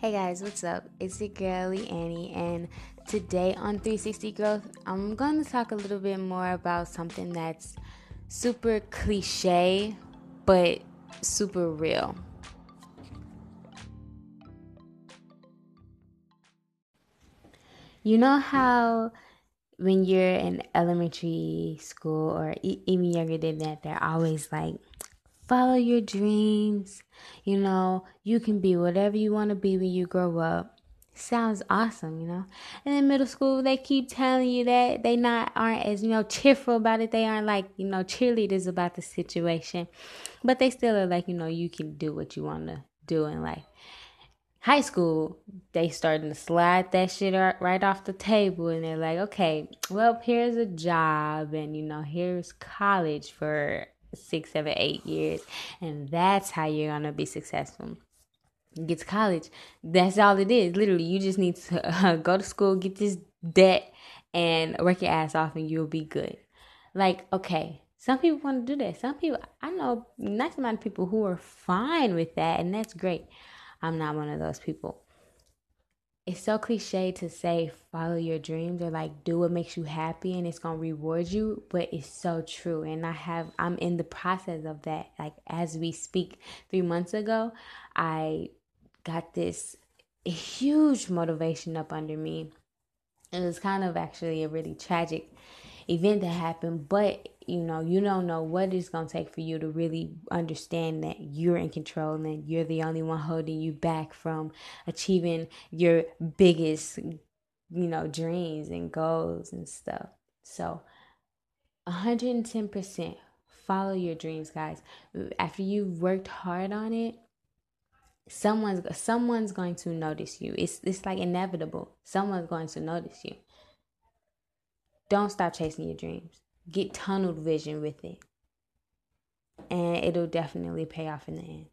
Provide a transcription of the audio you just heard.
Hey guys, what's up? It's your girlie Annie, and today on 360 Growth, I'm going to talk a little bit more about something that's super cliche but super real. You know how when you're in elementary school or even younger than that, they're always like, follow your dreams. You know, you can be whatever you want to be when you grow up. Sounds awesome, you know. And in middle school, they keep telling you that they not aren't as you know cheerful about it. They aren't like you know cheerleaders about the situation, but they still are like you know you can do what you want to do in life. High school, they starting to slide that shit right off the table, and they're like, okay, well, here's a job, and you know, here's college for six, seven, eight years. And that's how you're going to be successful. get to college. That's all it is. Literally, you just need to uh, go to school, get this debt, and work your ass off, and you'll be good. Like, okay, some people want to do that. Some people, I know nice amount of people who are fine with that, and that's great. I'm not one of those people it's so cliche to say follow your dreams or like do what makes you happy and it's to reward you but it's so true and i have i'm in the process of that. Like as we speak 3 months ago i got this huge motivation up under me. It was kind of actually a really tragic event that happened but you know you don't know what it's going to take for you to really understand that you're in control and you're the only one holding you back from achieving your biggest you know dreams and goals and stuff. So 110% follow your dreams guys. After you've worked hard on it someone's someone's going to notice you. It's it's like inevitable. Someone's going to notice you. Don't stop chasing your dreams get tunnel vision with it. And it'll definitely pay off in the end.